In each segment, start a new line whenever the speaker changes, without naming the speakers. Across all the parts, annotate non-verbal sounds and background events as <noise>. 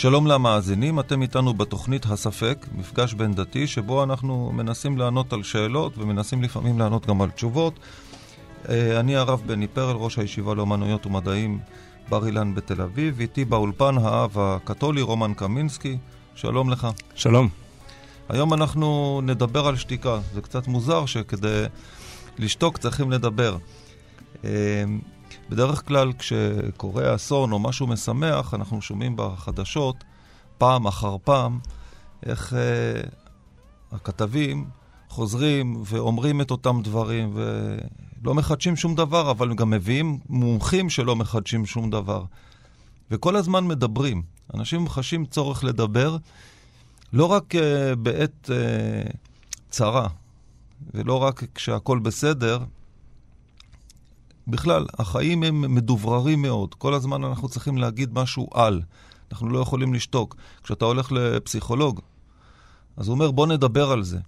שלום למאזינים, אתם איתנו בתוכנית הספק, מפגש בין דתי, שבו אנחנו מנסים לענות על שאלות ומנסים לפעמים לענות גם על תשובות. אה, אני הרב בני פרל, ראש הישיבה לאומנויות ומדעים בר אילן בתל אביב, איתי באולפן האב הקתולי רומן קמינסקי, שלום לך.
שלום.
היום אנחנו נדבר על שתיקה, זה קצת מוזר שכדי לשתוק צריכים לדבר. בדרך כלל כשקורה אסון או משהו משמח, אנחנו שומעים בחדשות פעם אחר פעם איך אה, הכתבים חוזרים ואומרים את אותם דברים ולא מחדשים שום דבר, אבל גם מביאים מומחים שלא מחדשים שום דבר. וכל הזמן מדברים. אנשים חשים צורך לדבר לא רק אה, בעת אה, צרה, ולא רק כשהכול בסדר, בכלל, החיים הם מדובררים מאוד. כל הזמן אנחנו צריכים להגיד משהו על. אנחנו לא יכולים לשתוק. כשאתה הולך לפסיכולוג, אז הוא אומר, בוא נדבר על זה.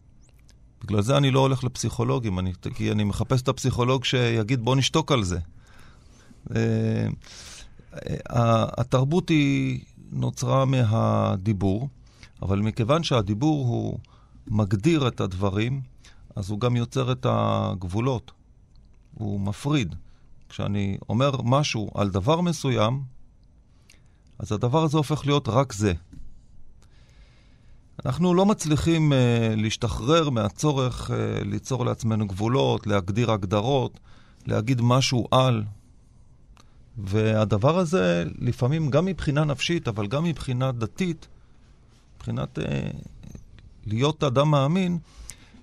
בגלל זה אני לא הולך לפסיכולוגים, אני, כי אני מחפש את הפסיכולוג שיגיד, בוא נשתוק על זה. Uh, התרבות היא נוצרה מהדיבור, אבל מכיוון שהדיבור הוא מגדיר את הדברים, אז הוא גם יוצר את הגבולות. הוא מפריד. כשאני אומר משהו על דבר מסוים, אז הדבר הזה הופך להיות רק זה. אנחנו לא מצליחים uh, להשתחרר מהצורך uh, ליצור לעצמנו גבולות, להגדיר הגדרות, להגיד משהו על. והדבר הזה, לפעמים גם מבחינה נפשית, אבל גם מבחינה דתית, מבחינת uh, להיות אדם מאמין,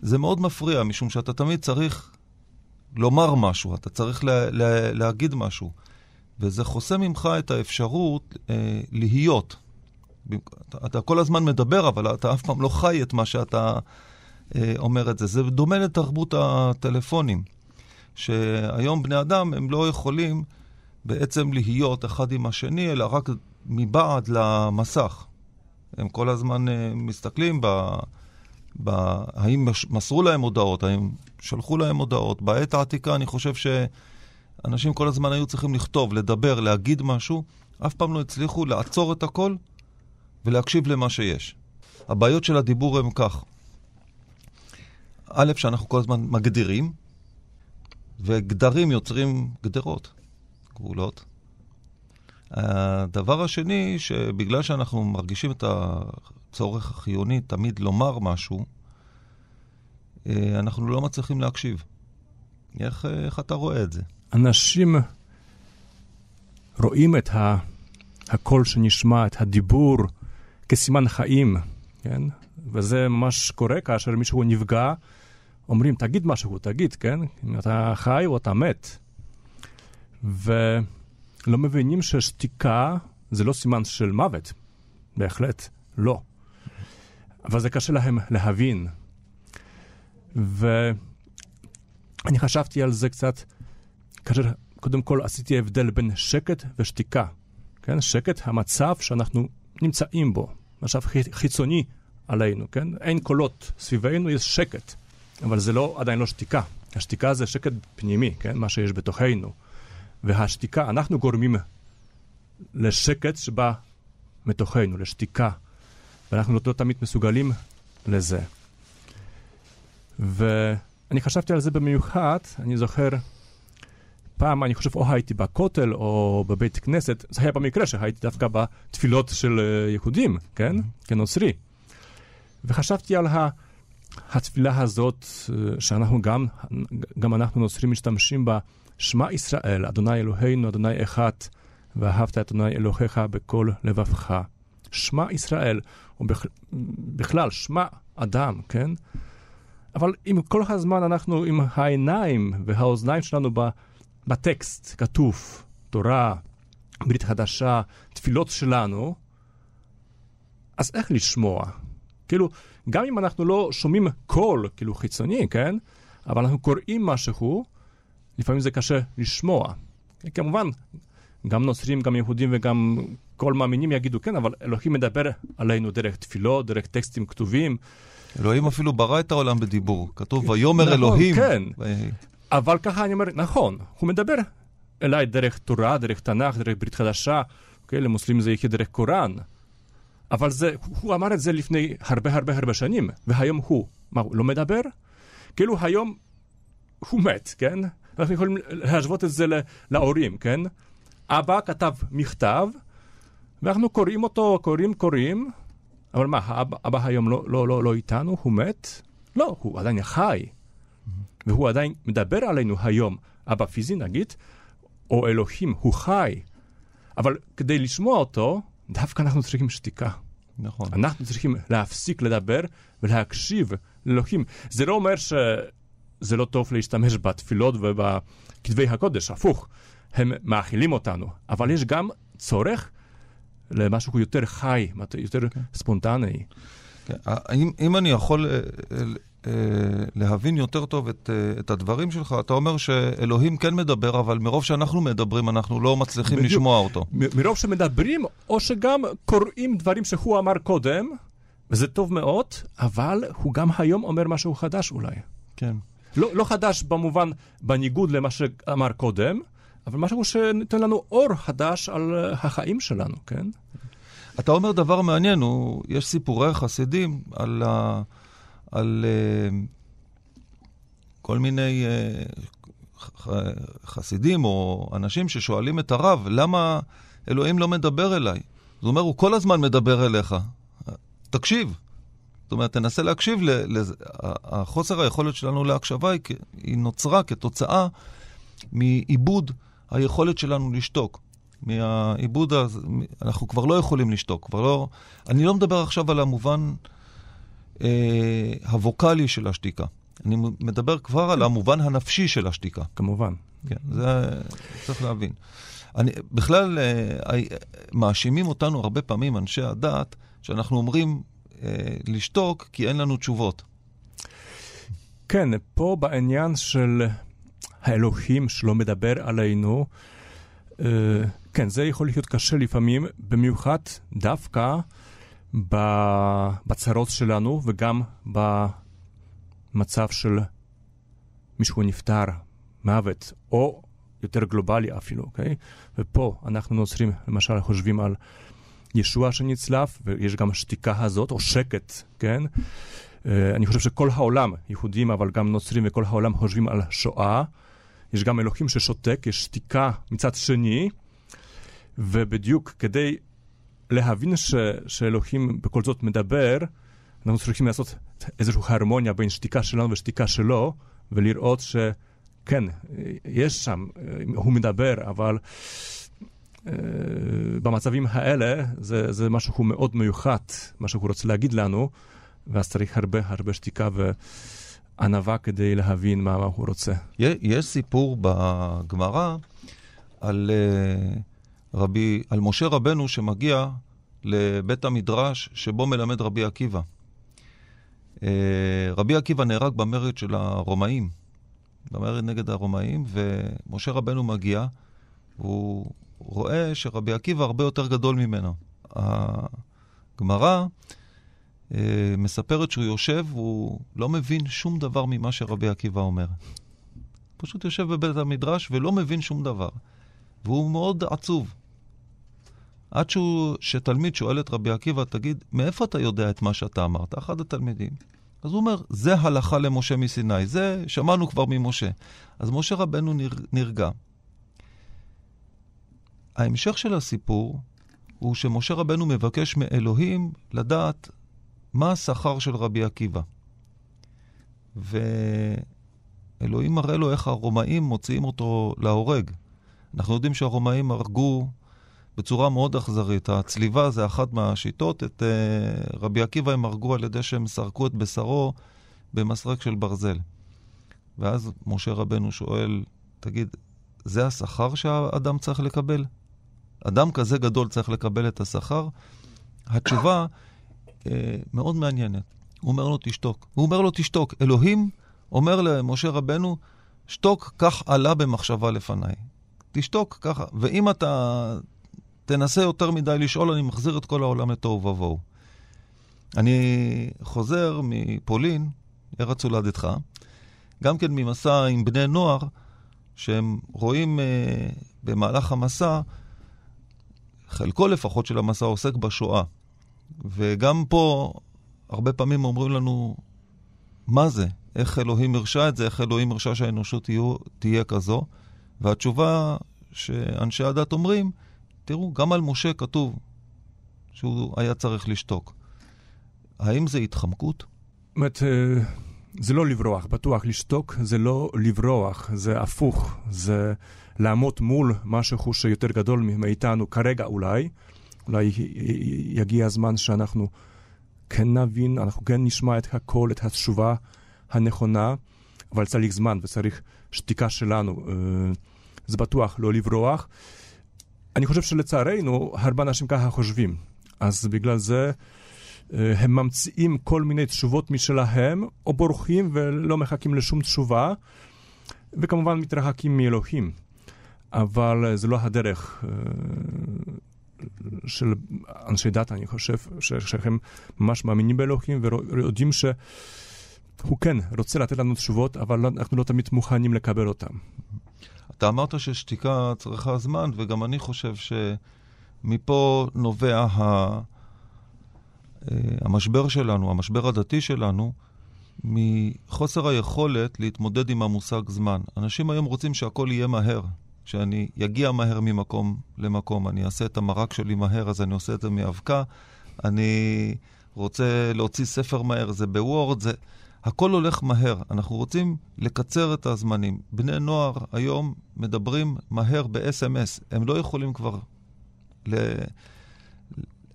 זה מאוד מפריע, משום שאתה תמיד צריך לומר משהו, אתה צריך לה, לה, להגיד משהו. וזה חוסם ממך את האפשרות אה, להיות. אתה, אתה כל הזמן מדבר, אבל אתה אף פעם לא חי את מה שאתה אה, אומר את זה. זה דומה לתרבות הטלפונים, שהיום בני אדם הם לא יכולים בעצם להיות אחד עם השני, אלא רק מבעד למסך. הם כל הזמן אה, מסתכלים ב... ב... האם מסרו להם הודעות, האם שלחו להם הודעות. בעת העתיקה אני חושב שאנשים כל הזמן היו צריכים לכתוב, לדבר, להגיד משהו, אף פעם לא הצליחו לעצור את הכל ולהקשיב למה שיש. הבעיות של הדיבור הם כך. א', שאנחנו כל הזמן מגדירים, וגדרים יוצרים גדרות, גבולות. הדבר השני, שבגלל שאנחנו מרגישים את הצורך החיוני תמיד לומר משהו, אה, אנחנו לא מצליחים להקשיב. איך, אה, איך אתה רואה את זה?
אנשים רואים את ה... הקול שנשמע, את הדיבור, כסימן חיים, כן? וזה ממש קורה כאשר מישהו נפגע, אומרים, תגיד משהו, תגיד, כן? אם אתה חי או אתה מת. ולא מבינים ששתיקה זה לא סימן של מוות. בהחלט, לא. אבל זה קשה להם להבין. ואני חשבתי על זה קצת, כאשר קודם כל עשיתי הבדל בין שקט ושתיקה. כן? שקט, המצב שאנחנו נמצאים בו, מצב חיצוני עלינו, כן? אין קולות סביבנו, יש שקט. אבל זה לא, עדיין לא שתיקה. השתיקה זה שקט פנימי, כן? מה שיש בתוכנו. והשתיקה, אנחנו גורמים לשקט שבא מתוכנו, לשתיקה. ואנחנו לא תמיד מסוגלים לזה. ואני חשבתי על זה במיוחד, אני זוכר, פעם, אני חושב, או הייתי בכותל או בבית כנסת, זה היה במקרה שהייתי דווקא בתפילות של אה, יהודים, כן? Mm-hmm. כנוצרי. וחשבתי על ה... התפילה הזאת, אה, שאנחנו גם, גם אנחנו נוצרים משתמשים בה, שמע ישראל, אדוני אלוהינו, אדוני אחד, ואהבת אדוני אלוהיך בכל לבבך. שמע ישראל, ובכלל, שמע אדם, כן? אבל אם כל הזמן אנחנו עם העיניים והאוזניים שלנו בטקסט, כתוב, תורה, ברית חדשה, תפילות שלנו, אז איך לשמוע? כאילו, גם אם אנחנו לא שומעים קול, כאילו חיצוני, כן? אבל אנחנו קוראים משהו, לפעמים זה קשה לשמוע. כמובן, גם נוצרים, גם יהודים וגם כל מאמינים יגידו, כן, אבל אלוהים מדבר עלינו דרך תפילות, דרך טקסטים כתובים.
אלוהים אפילו ברא את העולם בדיבור. כתוב, ויאמר
נכון,
אלוהים.
כן.
ו-
אבל ככה אני אומר, נכון, הוא מדבר אליי דרך תורה, דרך תנ"ך, דרך ברית חדשה, אוקיי, למוסלמים זה יהיה דרך קוראן. אבל זה, הוא אמר את זה לפני הרבה הרבה הרבה שנים, והיום הוא, מה, הוא לא מדבר? כאילו היום הוא מת, כן? אנחנו יכולים להשוות את זה להורים, כן? אבא כתב מכתב, ואנחנו קוראים אותו, קוראים, קוראים, אבל מה, האבא, אבא היום לא, לא, לא, לא איתנו? הוא מת? לא, הוא עדיין חי. והוא עדיין מדבר עלינו היום, אבא פיזי נגיד, או אלוהים, הוא חי. אבל כדי לשמוע אותו, דווקא אנחנו צריכים שתיקה.
נכון.
אנחנו צריכים להפסיק לדבר ולהקשיב לאלוהים. זה לא אומר שזה לא טוב להשתמש בתפילות ובכתבי הקודש, הפוך. הם מאכילים אותנו, אבל יש גם צורך למשהו יותר חי, יותר ספונטני.
כן, אם, אם אני יכול אה, אה, להבין יותר טוב את, אה, את הדברים שלך, אתה אומר שאלוהים כן מדבר, אבל מרוב שאנחנו מדברים, אנחנו לא מצליחים
בדיוק.
לשמוע אותו.
מ- מרוב שמדברים, או שגם קוראים דברים שהוא אמר קודם, וזה טוב מאוד, אבל הוא גם היום אומר משהו חדש אולי.
כן.
לא, לא חדש במובן, בניגוד למה שאמר קודם, אבל משהו שנותן לנו אור חדש על אה, החיים שלנו, כן?
אתה אומר דבר מעניין, הוא, יש סיפורי חסידים על, ה, על uh, כל מיני uh, ח, חסידים או אנשים ששואלים את הרב, למה אלוהים לא מדבר אליי? זאת אומרת, הוא כל הזמן מדבר אליך. תקשיב. זאת אומרת, תנסה להקשיב לזה. החוסר היכולת שלנו להקשבה היא, היא נוצרה כתוצאה מעיבוד היכולת שלנו לשתוק. מהעיבוד הזה, אנחנו כבר לא יכולים לשתוק, כבר לא... אני לא מדבר עכשיו על המובן אה, הווקאלי של השתיקה. אני מדבר כבר על המובן הנפשי של השתיקה.
כמובן.
כן, זה צריך להבין. אני, בכלל, אה, מאשימים אותנו הרבה פעמים, אנשי הדת, שאנחנו אומרים אה, לשתוק כי אין לנו תשובות.
כן, פה בעניין של האלוהים שלא מדבר עלינו, אה, כן, זה יכול להיות קשה לפעמים, במיוחד דווקא בצרות שלנו וגם במצב של מישהו נפטר, מוות, או יותר גלובלי אפילו, אוקיי? ופה אנחנו נוצרים, למשל, חושבים על ישוע שנצלף, ויש גם שתיקה הזאת, או שקט, כן? אני חושב שכל העולם, יהודים, אבל גם נוצרים וכל העולם חושבים על שואה. יש גם אלוהים ששותק, יש שתיקה מצד שני, ובדיוק כדי להבין ש, שאלוהים בכל זאת מדבר, אנחנו צריכים לעשות איזושהי הרמוניה בין שתיקה שלנו ושתיקה שלו, ולראות שכן, יש שם, הוא מדבר, אבל uh, במצבים האלה זה, זה משהו מאוד מיוחד, מה שהוא רוצה להגיד לנו, ואז צריך הרבה הרבה שתיקה וענווה כדי להבין מה, מה הוא רוצה.
יש סיפור בגמרא על... רבי, על משה רבנו שמגיע לבית המדרש שבו מלמד רבי עקיבא. רבי עקיבא נהרג במרד של הרומאים, במרד נגד הרומאים, ומשה רבנו מגיע, והוא רואה שרבי עקיבא הרבה יותר גדול ממנו. הגמרא מספרת שהוא יושב, והוא לא מבין שום דבר ממה שרבי עקיבא אומר. פשוט יושב בבית המדרש ולא מבין שום דבר. והוא מאוד עצוב. עד שהוא, שתלמיד שואל את רבי עקיבא, תגיד, מאיפה אתה יודע את מה שאתה אמרת? אחד התלמידים. אז הוא אומר, זה הלכה למשה מסיני, זה שמענו כבר ממשה. אז משה רבנו נר, נרגע. ההמשך של הסיפור הוא שמשה רבנו מבקש מאלוהים לדעת מה השכר של רבי עקיבא. ואלוהים מראה לו איך הרומאים מוציאים אותו להורג. אנחנו יודעים שהרומאים הרגו בצורה מאוד אכזרית. הצליבה זה אחת מהשיטות. את uh, רבי עקיבא הם הרגו על ידי שהם סרקו את בשרו במסרק של ברזל. ואז משה רבנו שואל, תגיד, זה השכר שהאדם צריך לקבל? אדם כזה גדול צריך לקבל את השכר? התשובה uh, מאוד מעניינת. הוא אומר לו, תשתוק. הוא אומר לו, תשתוק. אלוהים אומר למשה רבנו, שתוק, כך עלה במחשבה לפניי. תשתוק ככה, ואם אתה תנסה יותר מדי לשאול, אני מחזיר את כל העולם לתוהו ובוהו. אני חוזר מפולין, ארץ הולדתך, גם כן ממסע עם בני נוער, שהם רואים uh, במהלך המסע, חלקו לפחות של המסע עוסק בשואה. וגם פה, הרבה פעמים אומרים לנו, מה זה? איך אלוהים הרשה את זה? איך אלוהים הרשה שהאנושות תהיה, תהיה כזו? והתשובה שאנשי הדת אומרים, תראו, גם על משה כתוב שהוא היה צריך לשתוק. האם זה התחמקות?
זאת אה, זה לא לברוח, בטוח לשתוק זה לא לברוח, זה הפוך, זה לעמוד מול משהו שיותר גדול מאיתנו כרגע אולי. אולי יגיע הזמן שאנחנו כן נבין, אנחנו כן נשמע את הכל, את התשובה הנכונה, אבל צריך זמן וצריך שתיקה שלנו. אה, זה בטוח לא לברוח. אני חושב שלצערנו, הרבה אנשים ככה חושבים. אז בגלל זה אה, הם ממציאים כל מיני תשובות משלהם, או בורחים ולא מחכים לשום תשובה, וכמובן מתרחקים מאלוהים. אבל זה לא הדרך אה, של אנשי דת, אני חושב, שהם ממש מאמינים באלוהים ויודעים שהוא כן רוצה לתת לנו תשובות, אבל אנחנו לא תמיד מוכנים לקבל אותן.
אתה אמרת ששתיקה צריכה זמן, וגם אני חושב שמפה נובע ה... אה, המשבר שלנו, המשבר הדתי שלנו, מחוסר היכולת להתמודד עם המושג זמן. אנשים היום רוצים שהכל יהיה מהר, שאני אגיע מהר ממקום למקום, אני אעשה את המרק שלי מהר, אז אני עושה את זה מאבקה, אני רוצה להוציא ספר מהר, זה בוורד, זה... הכל הולך מהר, אנחנו רוצים לקצר את הזמנים. בני נוער היום מדברים מהר ב-SMS, הם לא יכולים כבר... ל...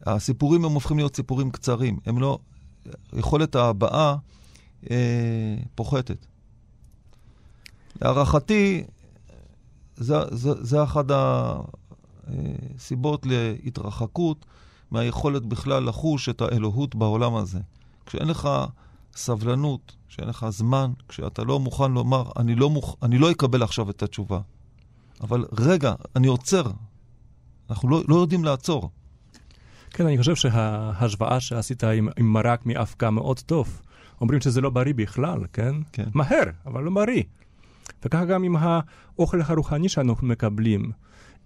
הסיפורים הם הופכים להיות סיפורים קצרים, הם לא... יכולת ההבעה אה, פוחתת. להערכתי, זה, זה, זה אחת הסיבות להתרחקות מהיכולת בכלל לחוש את האלוהות בעולם הזה. כשאין לך סבלנות, כשאין לך זמן, כשאתה לא מוכן לומר, אני לא, מוכ... אני לא אקבל עכשיו את התשובה. אבל רגע, אני עוצר. אנחנו לא, לא יודעים לעצור.
כן, אני חושב שההשוואה שעשית עם, עם מרק מאבקה מאוד טוב. אומרים שזה לא בריא בכלל, כן?
כן.
מהר, אבל לא בריא. וככה גם עם האוכל הרוחני שאנחנו מקבלים.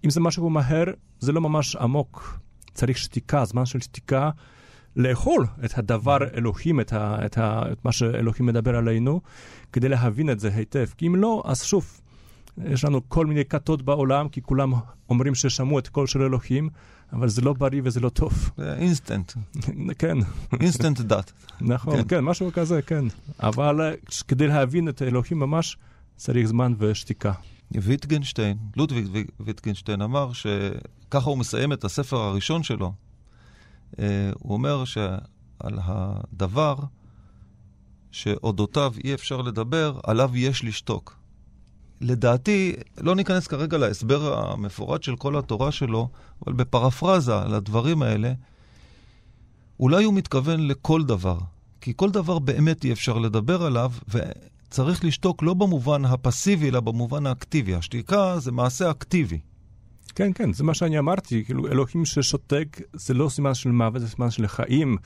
אם זה משהו מהר, זה לא ממש עמוק. צריך שתיקה, זמן של שתיקה, לעכל את הדבר אלוהים, את, ה, את, ה, את מה שאלוהים מדבר עלינו, כדי להבין את זה היטב. כי אם לא, אז שוב, יש לנו כל מיני כתות בעולם, כי כולם אומרים ששמעו את קול של אלוהים, אבל זה לא בריא וזה לא טוב.
זה אינסטנט. <laughs>
כן.
אינסטנט דת.
נכון, כן. כן, משהו כזה, כן. אבל אה, כדי להבין את אלוהים ממש, צריך זמן ושתיקה.
ויטגנשטיין, לודוויג ויטגנשטיין אמר שככה הוא מסיים את הספר הראשון שלו, אה, הוא אומר שעל הדבר שאודותיו אי אפשר לדבר, עליו יש לשתוק. לדעתי, לא ניכנס כרגע להסבר המפורט של כל התורה שלו, אבל בפרפרזה לדברים האלה, אולי הוא מתכוון לכל דבר. כי כל דבר באמת אי אפשר לדבר עליו, וצריך לשתוק לא במובן הפסיבי, אלא במובן האקטיבי. השתיקה זה מעשה אקטיבי.
כן, כן, זה מה שאני אמרתי, כאילו אלוהים ששותק זה לא סימן של מוות, זה סימן של חיים.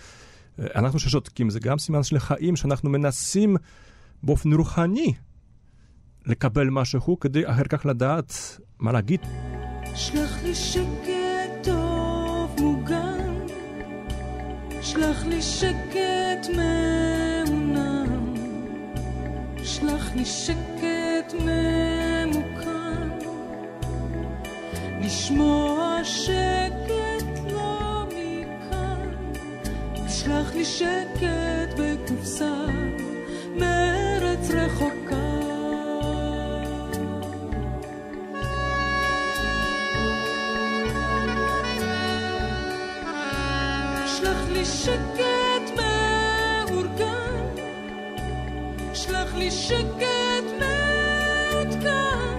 אנחנו ששותקים זה גם סימן של חיים, שאנחנו מנסים באופן רוחני לקבל משהו כדי אחר כך לדעת מה להגיד.
שלח לי שקט טוב מוגן, שלח לי שקט מעונן, שלח לי שקט ממוכן. לשמוע שקט לא מכאן, שלח לי שקט בקופסה מארץ רחוקה. שלח לי שקט לי שקט מעודכן.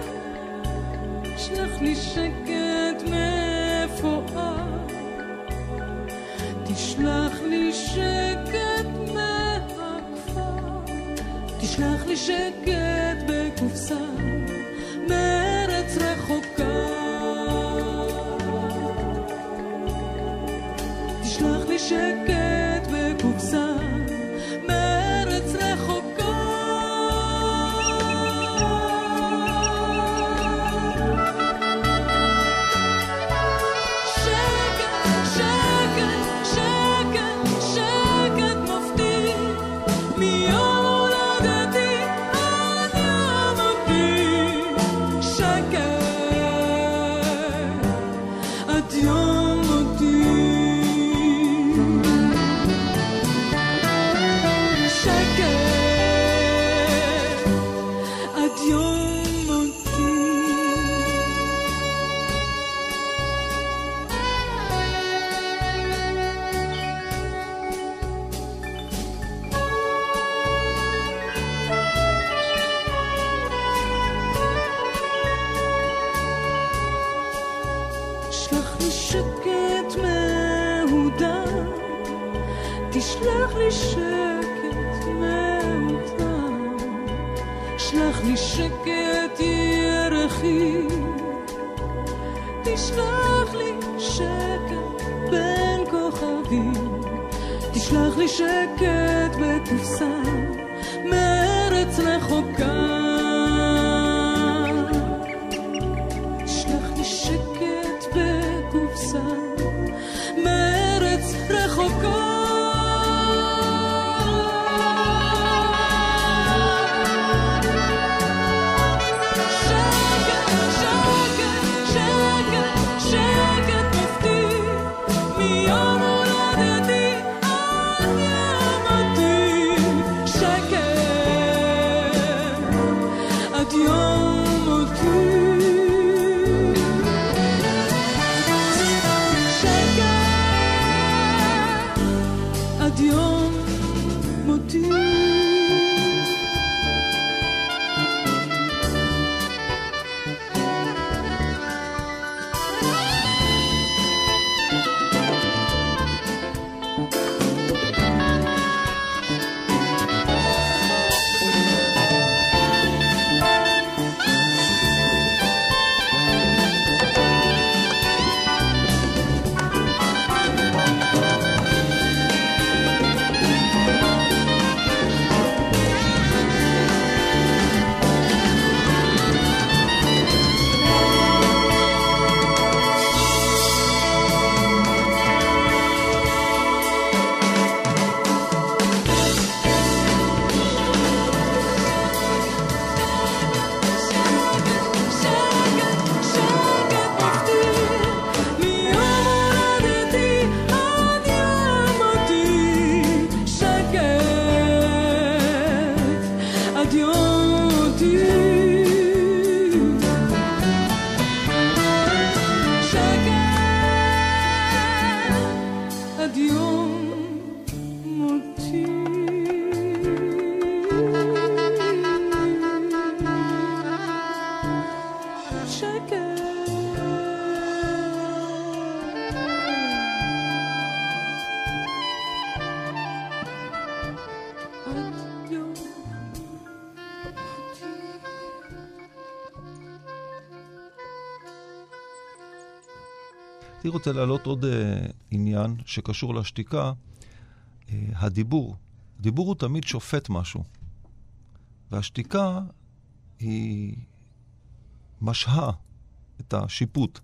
שלח לי שקט מפואר, תשלח לי שקט תשלח לי שקט בקופסה מארץ רחוקה. תשלח לי שקט
הייתי רוצה להעלות עוד uh, עניין שקשור לשתיקה, uh, הדיבור. הדיבור הוא תמיד שופט משהו, והשתיקה היא משהה את השיפוט.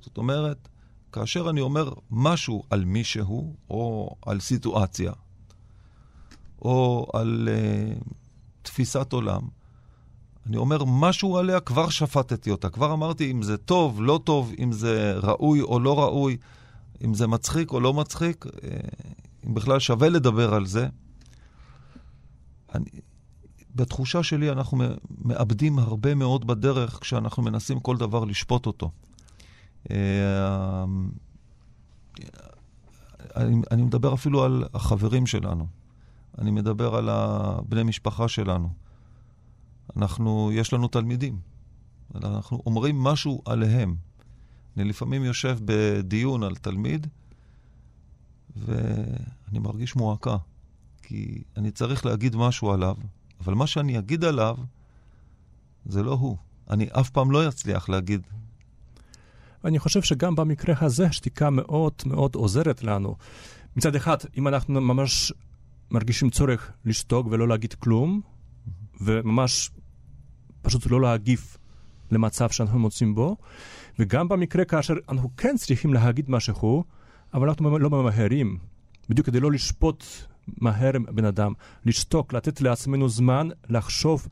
זאת אומרת, כאשר אני אומר משהו על מישהו, או על סיטואציה, או על uh, תפיסת עולם, אני אומר משהו עליה, כבר שפטתי אותה. כבר אמרתי אם זה טוב, לא טוב, אם זה ראוי או לא ראוי, אם זה מצחיק או לא מצחיק, אה, אם בכלל שווה לדבר על זה. אני, בתחושה שלי אנחנו מאבדים הרבה מאוד בדרך כשאנחנו מנסים כל דבר לשפוט אותו. אה, אני, אני מדבר אפילו על החברים שלנו. אני מדבר על הבני משפחה שלנו. אנחנו, יש לנו תלמידים. אנחנו אומרים משהו עליהם. אני לפעמים יושב בדיון על תלמיד, ואני מרגיש מועקה, כי אני צריך להגיד משהו עליו, אבל מה שאני אגיד עליו, זה לא הוא. אני אף פעם לא אצליח להגיד.
ואני חושב שגם במקרה הזה שתיקה מאוד מאוד עוזרת לנו. מצד אחד, אם אנחנו ממש מרגישים צורך לשתוק ולא להגיד כלום, וממש פשוט לא להגיב למצב שאנחנו מוצאים בו, וגם במקרה כאשר אנחנו כן צריכים להגיד משהו, אבל אנחנו לא ממהרים, בדיוק כדי לא לשפוט מהר בן אדם, לשתוק, לתת לעצמנו זמן לחשוב,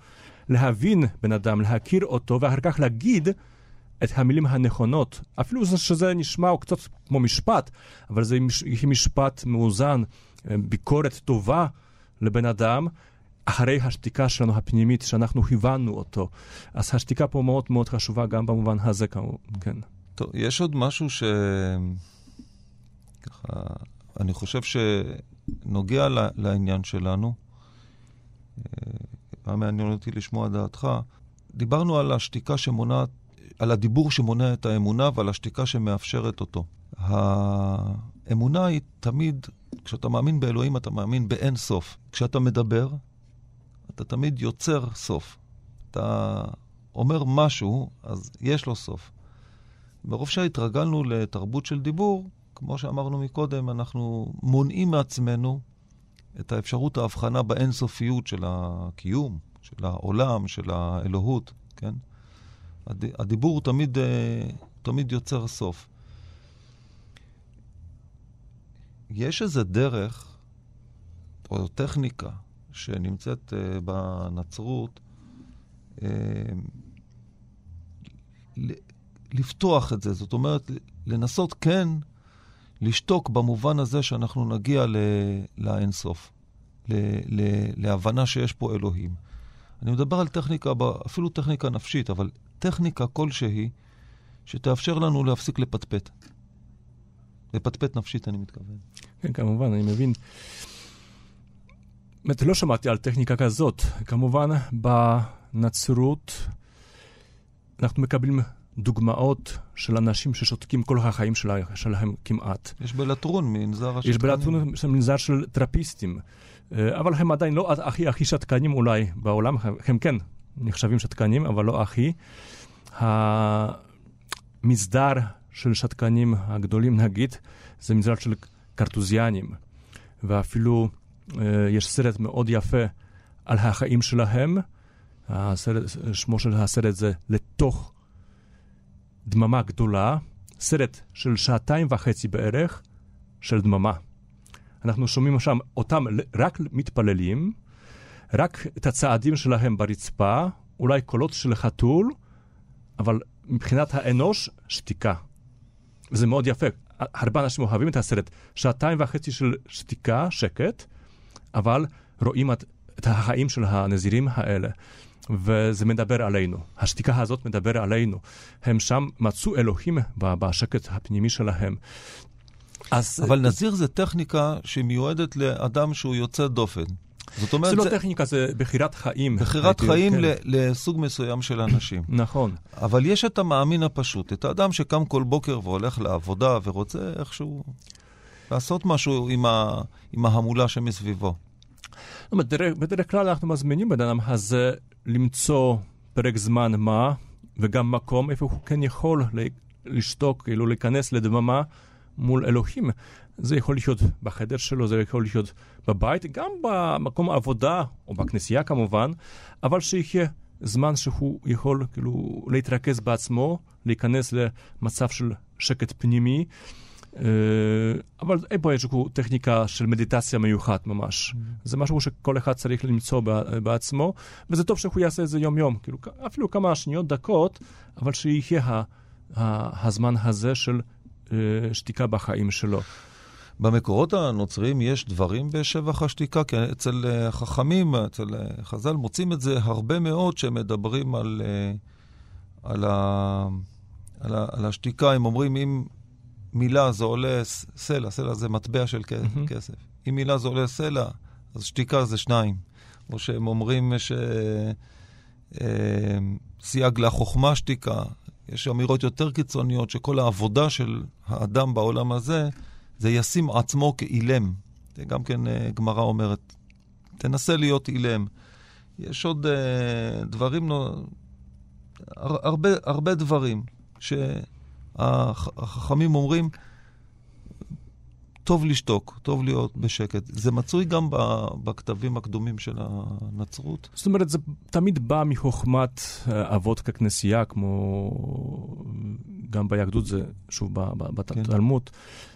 להבין בן אדם, להכיר אותו, ואחר כך להגיד את המילים הנכונות. אפילו זה- שזה נשמע קצת כמו משפט, אבל זה משפט מאוזן, אה, ביקורת טובה לבן אדם, אחרי השתיקה שלנו הפנימית, שאנחנו הבנו אותו. אז השתיקה פה מאוד מאוד חשובה גם במובן הזה, כמובן, כן.
טוב, יש עוד משהו ש... ככה, אני חושב שנוגע לעניין שלנו. אה, היה מעניין אותי לשמוע דעתך. דיברנו על השתיקה שמונעת, על הדיבור שמונע את האמונה ועל השתיקה שמאפשרת אותו. האמונה היא תמיד, כשאתה מאמין באלוהים, אתה מאמין באין סוף. כשאתה מדבר, אתה תמיד יוצר סוף. אתה אומר משהו, אז יש לו סוף. מרוב שהתרגלנו לתרבות של דיבור, כמו שאמרנו מקודם, אנחנו מונעים מעצמנו את האפשרות ההבחנה באינסופיות של הקיום, של העולם, של האלוהות, כן? הד... הדיבור תמיד, אה, תמיד יוצר סוף. יש איזה דרך, או טכניקה, שנמצאת אה, בנצרות, אה, לפתוח את זה, זאת אומרת, לנסות כן לשתוק במובן הזה שאנחנו נגיע לאינסוף, להבנה שיש פה אלוהים. אני מדבר על טכניקה, אפילו טכניקה נפשית, אבל טכניקה כלשהי שתאפשר לנו להפסיק לפטפט. לפטפט נפשית, אני מתכוון.
כן, כמובן, אני מבין. באמת, לא שמעתי על טכניקה כזאת. כמובן, בנצרות אנחנו מקבלים דוגמאות של אנשים ששותקים כל החיים שלה, שלהם כמעט.
יש בלטרון מנזר השתקנים.
יש בלטרון מנזר של טרפיסטים, אה, אבל הם עדיין לא הכי הכי שתקנים אולי בעולם, הם כן נחשבים שתקנים, אבל לא הכי. המסדר של שתקנים הגדולים, נגיד, זה מסדר של קרטוזיאנים, ואפילו יש סרט מאוד יפה על החיים שלהם, הסרט, שמו של הסרט זה לתוך דממה גדולה, סרט של שעתיים וחצי בערך של דממה. אנחנו שומעים שם אותם רק מתפללים, רק את הצעדים שלהם ברצפה, אולי קולות של חתול, אבל מבחינת האנוש, שתיקה. וזה מאוד יפה. הרבה אנשים אוהבים את הסרט. שעתיים וחצי של שתיקה, שקט, אבל רואים את, את החיים של הנזירים האלה. וזה מדבר עלינו. השתיקה הזאת מדבר עלינו. הם שם מצאו אלוהים בשקט הפנימי שלהם. אז
אבל נזיר זה טכניקה שמיועדת לאדם שהוא יוצא דופן. זאת אומרת,
זה לא
זה
טכניקה, זה בחירת חיים.
בחירת
הייתי-
חיים
כן.
ל- לסוג מסוים של אנשים. <clears throat>
נכון.
אבל יש את המאמין הפשוט, את האדם שקם כל בוקר והולך לעבודה ורוצה איכשהו לעשות משהו עם, ה... עם ההמולה שמסביבו.
בדרך כלל אנחנו מזמינים בן אדם הזה למצוא פרק זמן מה, וגם מקום איפה הוא כן יכול לשתוק, כאילו להיכנס לדממה מול אלוהים. זה יכול להיות בחדר שלו, זה יכול להיות בבית, גם במקום העבודה, או בכנסייה כמובן, אבל שיהיה זמן שהוא יכול כאילו להתרכז בעצמו, להיכנס למצב של שקט פנימי. אה, אבל אין פה איזושהי טכניקה של מדיטציה מיוחד ממש. זה משהו שכל אחד צריך למצוא בעצמו, וזה טוב שהוא יעשה את זה יום-יום, כאילו, אפילו כמה שניות, דקות, אבל שיהיה ה- ה- הזמן הזה של אה, שתיקה בחיים שלו.
במקורות הנוצריים יש דברים בשבח השתיקה, כי אצל אה, החכמים, אצל חז"ל, מוצאים את זה הרבה מאוד שמדברים על, על, ה, על, ה, על השתיקה. הם אומרים, אם מילה זה עולה סלע, סלע זה מטבע של. כסף. אם מילה זה עולה סלע, אז שתיקה זה שניים. או שהם אומרים ש... אה, לחוכמה שתיקה. יש אמירות יותר קיצוניות שכל העבודה של האדם בעולם הזה זה ישים עצמו כאילם. זה גם כן אה, גמרא אומרת, תנסה להיות אילם. יש עוד אה, דברים, הר, הרבה, הרבה דברים שהחכמים אומרים, טוב לשתוק, טוב להיות בשקט. זה מצוי גם בכתבים הקדומים של הנצרות.
זאת אומרת, זה תמיד בא מחוכמת אה, אבות ככנסייה, כמו גם ביהדות זה, שוב,
כן.
בתלמוד,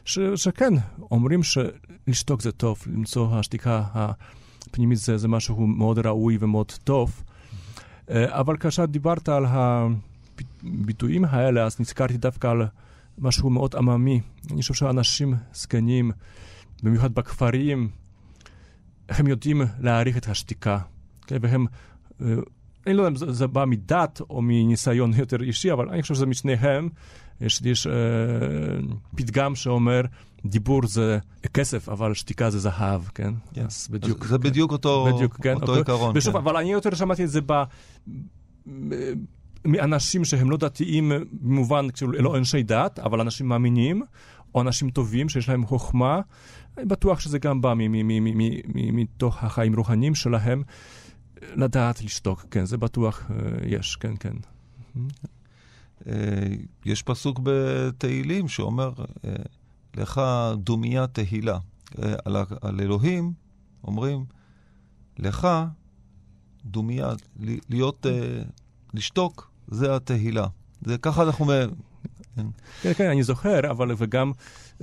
ש- שכן, אומרים שלשתוק זה טוב, למצוא השתיקה הפנימית זה, זה משהו מאוד ראוי ומאוד טוב. אה, אבל כאשר דיברת על הביטויים האלה, אז נזכרתי דווקא על משהו מאוד עממי. אני חושב שאנשים זקנים, במיוחד בכפרים, הם יודעים להעריך את השתיקה, כן? והם, אה, אני לא יודע אם זה, זה בא מדת או מניסיון <laughs> יותר אישי, אבל אני חושב שזה משניהם. יש, יש אה, פתגם שאומר, דיבור זה כסף, אבל שתיקה זה זהב, כן?
כן.
אז בדיוק.
אז זה בדיוק אותו,
בדיוק, כן.
אותו
אותו-
עיקרון.
ושוב,
כן.
אבל אני יותר שמעתי את זה ב... מאנשים שהם לא דתיים במובן, כאילו, לא אנשי דת, אבל אנשים מאמינים, או אנשים טובים שיש להם חוכמה. אני בטוח שזה גם בא מתוך החיים רוחניים שלהם, לדעת לשתוק, כן, זה בטוח אה, יש, כן, כן.
אה, יש פסוק בתהילים שאומר, אה, לך דומיה תהילה. על, על אלוהים אומרים, לך דומיה, להיות, לשתוק, זה התהילה. זה ככה אנחנו... מ-
כן, כן, אני זוכר, אבל וגם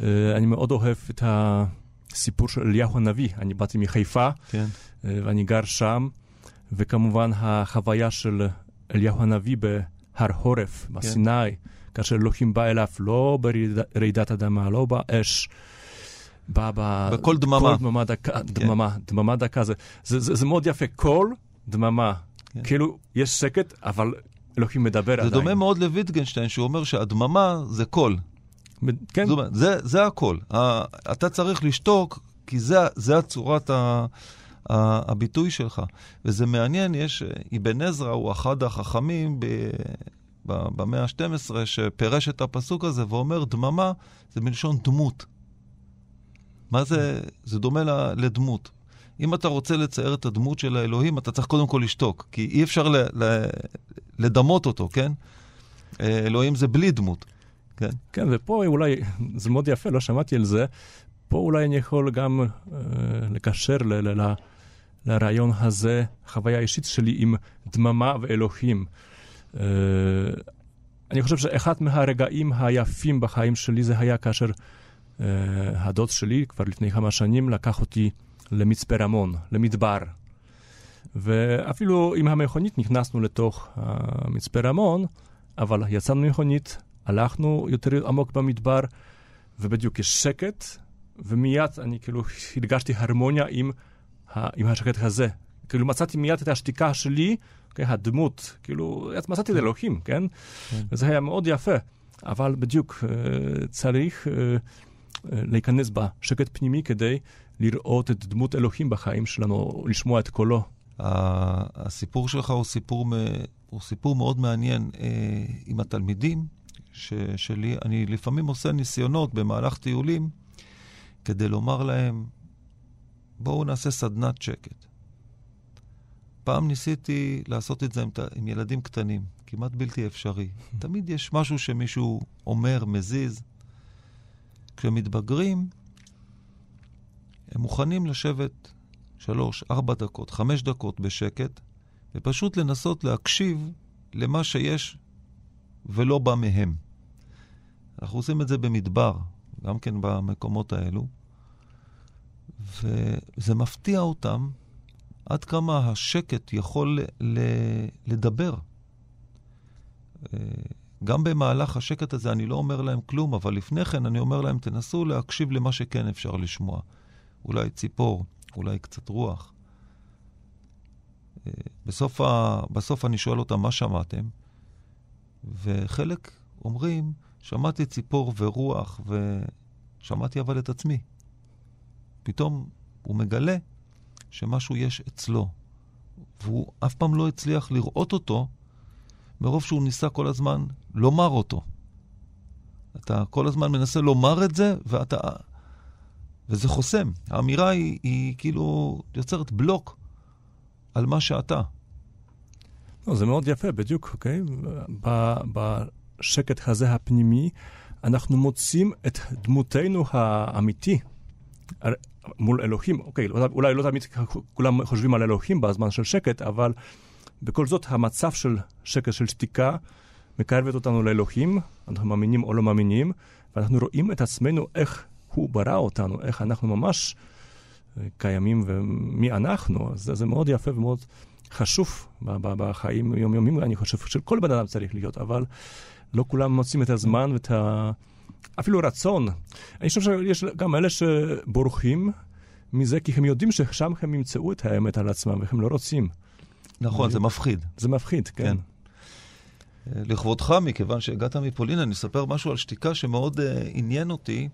אה, אני מאוד אוהב את הסיפור של אליהו הנביא. אני באתי מחיפה,
כן.
אה, ואני גר שם, וכמובן החוויה של אליהו הנביא בהר חורף, בסיני, כאשר אלוהים בא אליו לא ברעידת אדמה, לא באש, בא ב...
בקול דממה.
קול דממה דקה, דממה, דממה דקה, זה, זה, זה, זה מאוד יפה, קול דממה.
כן.
כאילו, יש שקט, אבל אלוהים מדבר
זה
עדיין.
דומה מאוד לויטגנשטיין, שהוא אומר שהדממה זה קול.
כן,
זאת אומרת, זה, זה הקול. ה- אתה צריך לשתוק, כי זה, זה הצורת ה, ה, הביטוי שלך. וזה מעניין, יש, אבן עזרא הוא אחד החכמים ב, ב, במאה ה-12, שפירש את הפסוק הזה ואומר, דממה זה מלשון דמות. מה זה? זה דומה לדמות. אם אתה רוצה לצייר את הדמות של האלוהים, אתה צריך קודם כל לשתוק, כי אי אפשר ל, ל, לדמות אותו, כן? אה, אלוהים זה בלי דמות, כן?
כן, ופה אולי, זה מאוד יפה, לא שמעתי על זה, פה אולי אני יכול גם אה, לקשר ל- ל- ל- לרעיון הזה, חוויה אישית שלי עם דממה ואלוהים. אה, אני חושב שאחד מהרגעים היפים בחיים שלי זה היה כאשר אה, הדוד שלי, כבר לפני כמה שנים, לקח אותי למצפה רמון, למדבר. ואפילו עם המכונית נכנסנו לתוך המצפה רמון, אבל יצאנו ממכונית, הלכנו יותר עמוק במדבר, ובדיוק יש שקט, ומיד אני כאילו הרגשתי הרמוניה עם, ה, עם השקט הזה. כאילו מצאתי מיד את השתיקה שלי, כן, הדמות, כאילו, מצאתי את אלוהים, כן?
כן.
וזה היה מאוד יפה. אבל בדיוק אה, צריך אה, להיכנס בשקט פנימי כדי לראות את דמות אלוהים בחיים שלנו, לשמוע את קולו.
הסיפור שלך הוא סיפור, הוא סיפור מאוד מעניין אה, עם התלמידים ש, שלי. אני לפעמים עושה ניסיונות במהלך טיולים כדי לומר להם, בואו נעשה סדנת שקט. פעם ניסיתי לעשות את זה עם, עם ילדים קטנים, כמעט בלתי אפשרי. <laughs> תמיד יש משהו שמישהו אומר, מזיז. כשמתבגרים, הם מוכנים לשבת שלוש, ארבע דקות, חמש דקות בשקט, ופשוט לנסות להקשיב למה שיש ולא בא מהם. אנחנו עושים את זה במדבר, גם כן במקומות האלו, וזה מפתיע אותם עד כמה השקט יכול לדבר. אה, גם במהלך השקט הזה אני לא אומר להם כלום, אבל לפני כן אני אומר להם, תנסו להקשיב למה שכן אפשר לשמוע. אולי ציפור, אולי קצת רוח. אה, בסוף, ה... בסוף אני שואל אותם, מה שמעתם? וחלק אומרים, שמעתי ציפור ורוח, ושמעתי אבל את עצמי. פתאום הוא מגלה שמשהו יש אצלו, והוא אף פעם לא הצליח לראות אותו, מרוב שהוא ניסה כל הזמן לומר אותו. אתה כל הזמן מנסה לומר את זה, ואתה... וזה חוסם. האמירה היא, היא כאילו יוצרת בלוק. על מה שאתה.
לא, זה מאוד יפה, בדיוק, אוקיי? ב- בשקט הזה הפנימי, אנחנו מוצאים את דמותנו האמיתי מול אלוהים. אוקיי, לא- אולי לא תמיד כולם חושבים על אלוהים בזמן של שקט, אבל בכל זאת המצב של שקט, של שתיקה, מקרבת אותנו לאלוהים, אנחנו מאמינים או לא מאמינים, ואנחנו רואים את עצמנו איך הוא ברא אותנו, איך אנחנו ממש אה, קיימים ומי אנחנו. זה, זה מאוד יפה ומאוד חשוב בחיים היומיומיים, אני חושב של כל בן אדם צריך להיות, אבל לא כולם מוצאים את הזמן ואת ה... אפילו רצון. אני חושב שיש גם אלה שבורחים מזה, כי הם יודעים ששם הם ימצאו את האמת על עצמם, והם לא רוצים.
נכון, זה מפחיד.
זה מפחיד, כן.
כן. אה, לכבודך, מכיוון שהגעת מפולין, אני אספר משהו על שתיקה שמאוד uh, עניין אותי.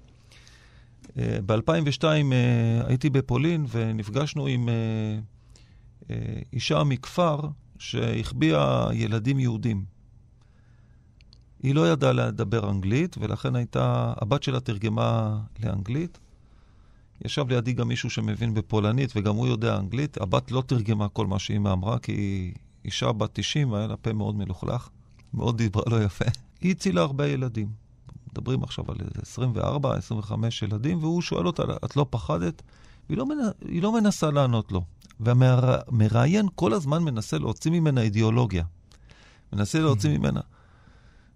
Uh, ב-2002 uh, הייתי בפולין ונפגשנו עם uh, uh, אישה מכפר שהחביאה ילדים יהודים. היא לא ידעה לדבר אנגלית, ולכן הייתה, הבת שלה תרגמה לאנגלית. ישב לידי גם מישהו שמבין בפולנית, וגם הוא יודע אנגלית. הבת לא תרגמה כל מה שאימא אמרה, כי היא אישה בת 90, היה לה פה מאוד מלוכלך, מאוד דיברה לא יפה. היא הצילה הרבה ילדים. מדברים עכשיו על איזה 24, 25 ילדים, והוא שואל אותה, את לא פחדת? והיא לא, מנ... לא מנסה לענות לו. והמראיין כל הזמן מנסה להוציא ממנה אידיאולוגיה. מנסה להוציא ממנה.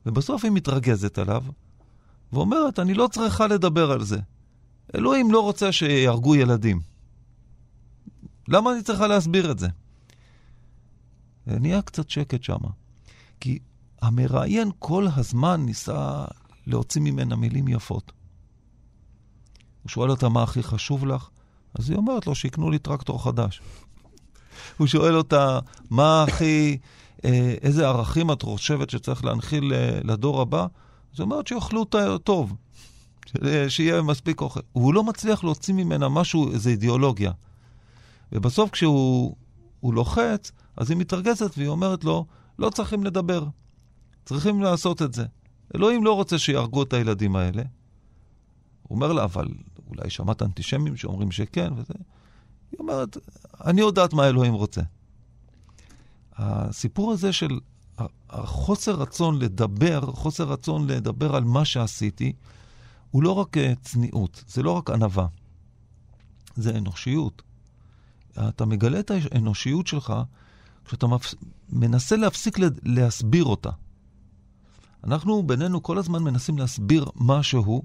ובסוף היא מתרגזת עליו, ואומרת, אני לא צריכה לדבר על זה. אלוהים לא רוצה שיהרגו ילדים. למה אני צריכה להסביר את זה? נהיה קצת שקט שם. כי המראיין כל הזמן ניסה להוציא ממנה מילים יפות. הוא שואל אותה מה הכי חשוב לך, אז היא אומרת לו שיקנו לי טרקטור חדש. הוא שואל אותה מה הכי, אה, איזה ערכים את חושבת שצריך להנחיל אה, לדור הבא, אז היא אומרת שיאכלו אותה טוב, שיהיה מספיק אוכל. הוא לא מצליח להוציא ממנה משהו, איזו אידיאולוגיה. ובסוף כשהוא הוא לוחץ, אז היא מתרגזת והיא אומרת לו, לא צריכים לדבר, צריכים לעשות את זה. אלוהים לא רוצה שיהרגו את הילדים האלה. הוא אומר לה, אבל אולי שמעת אנטישמים שאומרים שכן וזה. היא אומרת, אני יודעת מה אלוהים רוצה. הסיפור הזה של החוסר רצון לדבר, חוסר רצון לדבר על מה שעשיתי, הוא לא רק אה, צניעות, זה לא רק ענווה, זה אנושיות. אתה מגלה את האנושיות שלך כשאתה מפס... מנסה להפסיק להסביר אותה. אנחנו בינינו כל הזמן מנסים להסביר משהו,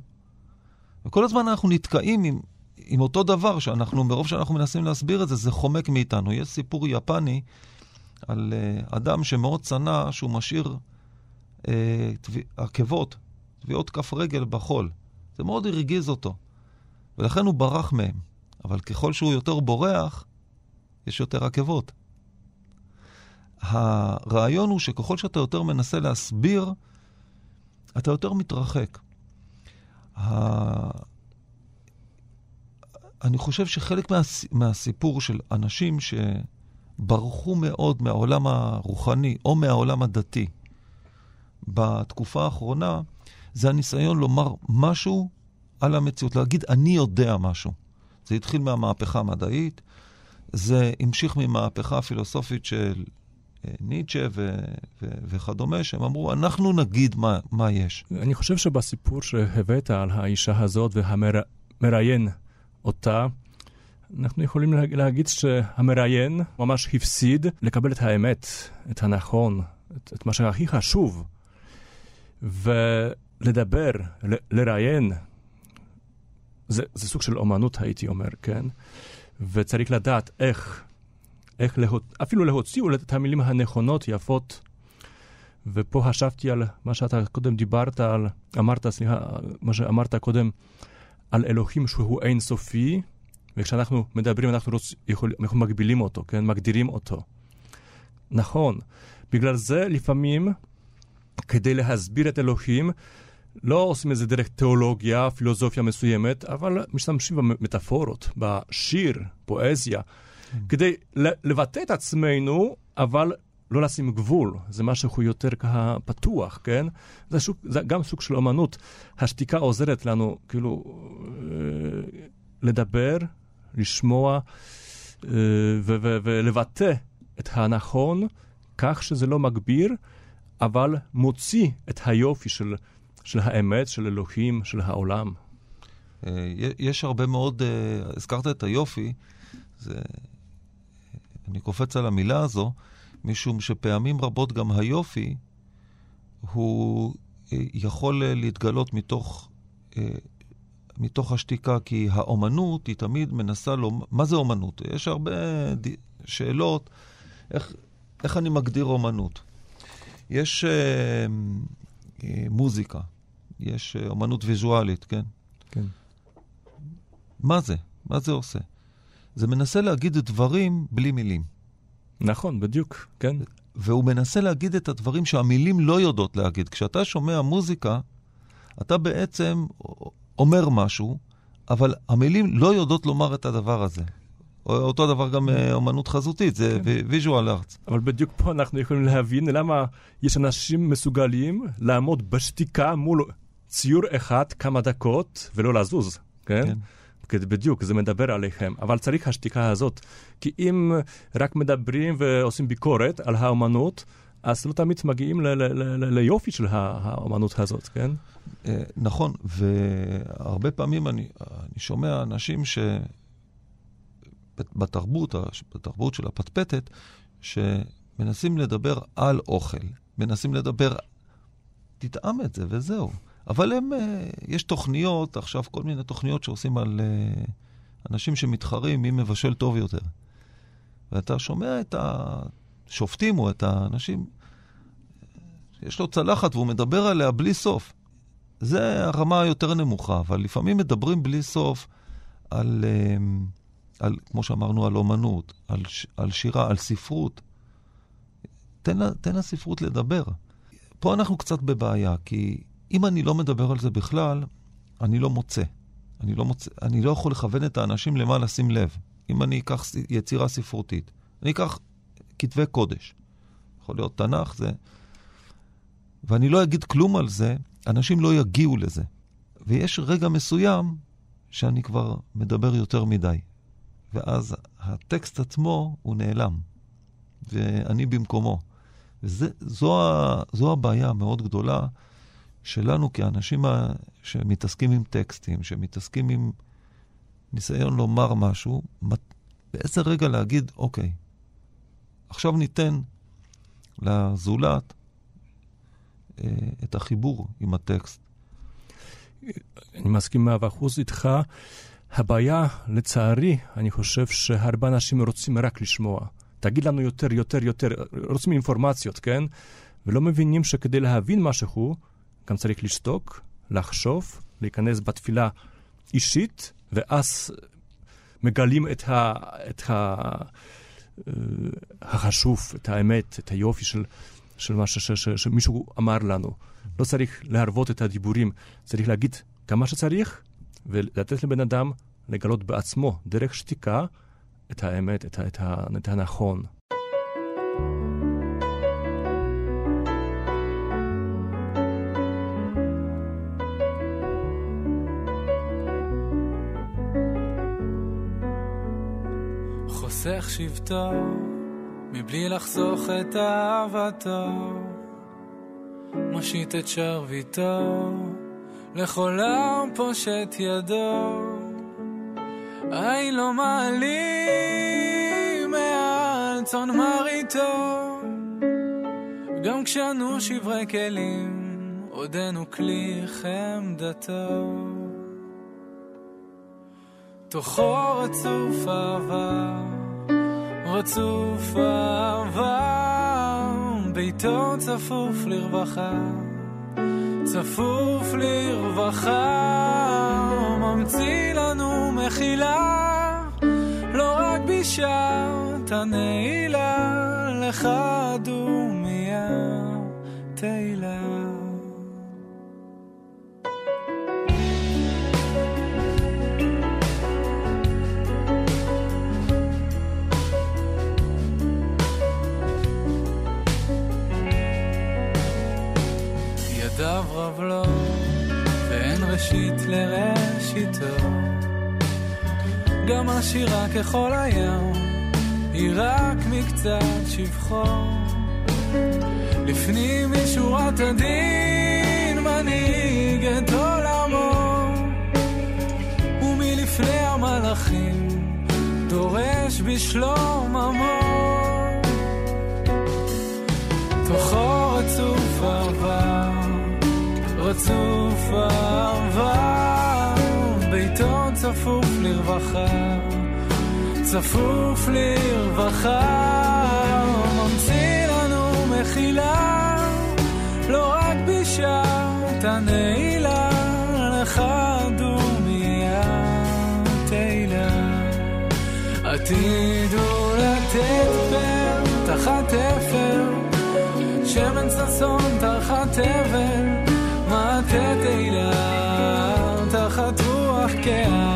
וכל הזמן אנחנו נתקעים עם, עם אותו דבר שאנחנו, מרוב שאנחנו מנסים להסביר את זה, זה חומק מאיתנו. יש סיפור יפני על uh, אדם שמאוד שנא שהוא משאיר uh, טבי, עקבות, טביעות כף רגל בחול. זה מאוד הרגיז אותו, ולכן הוא ברח מהם. אבל ככל שהוא יותר בורח, יש יותר עקבות. הרעיון הוא שככל שאתה יותר מנסה להסביר, אתה יותר מתרחק. אני חושב שחלק מהס... מהסיפור של אנשים שברחו מאוד מהעולם הרוחני או מהעולם הדתי בתקופה האחרונה, זה הניסיון לומר משהו על המציאות, להגיד אני יודע משהו. זה התחיל מהמהפכה המדעית, זה המשיך ממהפכה הפילוסופית של ניטשה ו- ו- וכדומה, שהם אמרו, אנחנו נגיד מה, מה יש.
אני חושב שבסיפור שהבאת על האישה הזאת והמראיין אותה, אנחנו יכולים לה- להגיד שהמראיין ממש הפסיד לקבל את האמת, את הנכון, את, את מה שהכי חשוב. ולדבר, ל- לראיין, זה, זה סוג של אומנות, הייתי אומר, כן? וצריך לדעת איך, איך לה, אפילו להוציא אולי את המילים הנכונות, יפות. ופה חשבתי על מה שאתה קודם דיברת על, אמרת, סליחה, מה שאמרת קודם, על אלוהים שהוא אינסופי, וכשאנחנו מדברים אנחנו, רוצ, יכול, אנחנו מגבילים אותו, כן? מגדירים אותו. נכון. בגלל זה לפעמים, כדי להסביר את אלוהים, לא עושים את זה דרך תיאולוגיה, פילוסופיה מסוימת, אבל משתמשים במטאפורות, בשיר, פואזיה, כדי לבטא את עצמנו, אבל לא לשים גבול. זה משהו יותר ככה פתוח, כן? זה, שוק, זה גם סוג של אמנות. השתיקה עוזרת לנו, כאילו, אה, לדבר, לשמוע, ו- ולבטא את הנכון כך שזה לא מגביר, אבל מוציא את היופי של, של האמת, של אלוהים, של העולם.
אה, יש הרבה מאוד, אה, הזכרת את היופי, זה, אני קופץ על המילה הזו, משום שפעמים רבות גם היופי הוא אה, יכול להתגלות מתוך, מתוך השתיקה, כי האומנות היא תמיד מנסה לו, מה זה אומנות? יש הרבה שאלות, איך, איך אני מגדיר אומנות? יש אה, אה, מוזיקה, יש אה, אומנות ויזואלית, כן?
כן.
מה זה? מה זה עושה? זה מנסה להגיד דברים בלי מילים.
נכון, בדיוק, כן.
והוא מנסה להגיד את הדברים שהמילים לא יודעות להגיד. כשאתה שומע מוזיקה, אתה בעצם אומר משהו, אבל המילים לא יודעות לומר את הדבר הזה. אותו דבר גם אה, אומנות חזותית, זה ויז'ואל ארץ.
אבל בדיוק פה אנחנו יכולים להבין למה יש אנשים מסוגלים לעמוד בשתיקה מול ציור אחד כמה דקות ולא לזוז, כן? כן. בדיוק, זה מדבר עליכם. אבל צריך השתיקה הזאת. כי אם רק מדברים ועושים ביקורת על האומנות, אז לא תמיד מגיעים ליופי של האומנות הזאת, כן?
אה, נכון, והרבה פעמים אני, שומע אנשים ש... בתרבות, בתרבות של הפטפטת, שמנסים לדבר על אוכל, מנסים לדבר, תטעם את זה וזהו. אבל הם, אה, יש תוכניות, עכשיו כל מיני תוכניות שעושים על אה, אנשים שמתחרים מי מבשל טוב יותר. ואתה שומע את השופטים או את האנשים, יש לו צלחת והוא מדבר עליה בלי סוף. זה הרמה היותר נמוכה, אבל לפעמים מדברים בלי סוף על... Uh, על, כמו שאמרנו, על אומנות, על, על שירה, על ספרות. תן, תן לספרות לדבר. פה אנחנו קצת בבעיה, כי אם אני לא מדבר על זה בכלל, אני לא מוצא. אני לא, מוצא, אני לא יכול לכוון את האנשים למה לשים לב. אם אני אקח יצירה ספרותית, אני אקח כתבי קודש. יכול להיות תנ"ך, זה... ואני לא אגיד כלום על זה, אנשים לא יגיעו לזה. ויש רגע מסוים שאני כבר מדבר יותר מדי. ואז הטקסט עצמו הוא נעלם, ואני במקומו. וזו הבעיה המאוד גדולה שלנו כאנשים שמתעסקים עם טקסטים, שמתעסקים עם ניסיון לומר משהו, באיזה רגע להגיד, אוקיי, עכשיו ניתן לזולת אה, את החיבור עם הטקסט.
אני מסכים מאה אחוז איתך. הבעיה, לצערי, אני חושב שהרבה אנשים רוצים רק לשמוע. תגיד לנו יותר, יותר, יותר, רוצים אינפורמציות, כן? ולא מבינים שכדי להבין משהו, גם צריך לשתוק, לחשוב, להיכנס בתפילה אישית, ואז מגלים את, ה, את ה, אה, החשוב, את האמת, את היופי של, של מה ש, ש, ש, שמישהו אמר לנו. לא צריך להרוות את הדיבורים, צריך להגיד כמה שצריך, ולתת לבן אדם לגלות בעצמו, דרך שתיקה, את האמת, את, את, את הנכון.
חוסך שבטו מבלי לחסוך את אהבתו, מושיט את שרביטו לכל העם פושט ידו, אין לו מעלים מעל צאן מרעיתו, גם כשאנו שברי כלים, עודנו כלי חמדתו. תוכו רצוף אהבה, רצוף אהבה, ביתו צפוף לרווחה. צפוף לרווחה, ממציא לנו מחילה, לא רק בשעת הנעילה, לך דומיה רב לו, ואין ראשית לראשיתו. גם עשירה ככל הים, היא רק מקצת שבחו. לפנים משורת הדין מנהיג את עולמו, ומלפני המלאכים דורש בשלום עמו. תוכו רצוף אהבה, רצוף אהבה, ביתו צפוף לרווחה, צפוף לרווחה, ממציא לנו מחילה, לא רק בשעת הנעילה, לך דומיה תהילה. עתידו לתת פר תחת אפר, שמן ששון תחת אבל, מטה תהילה תחת רוח קאה.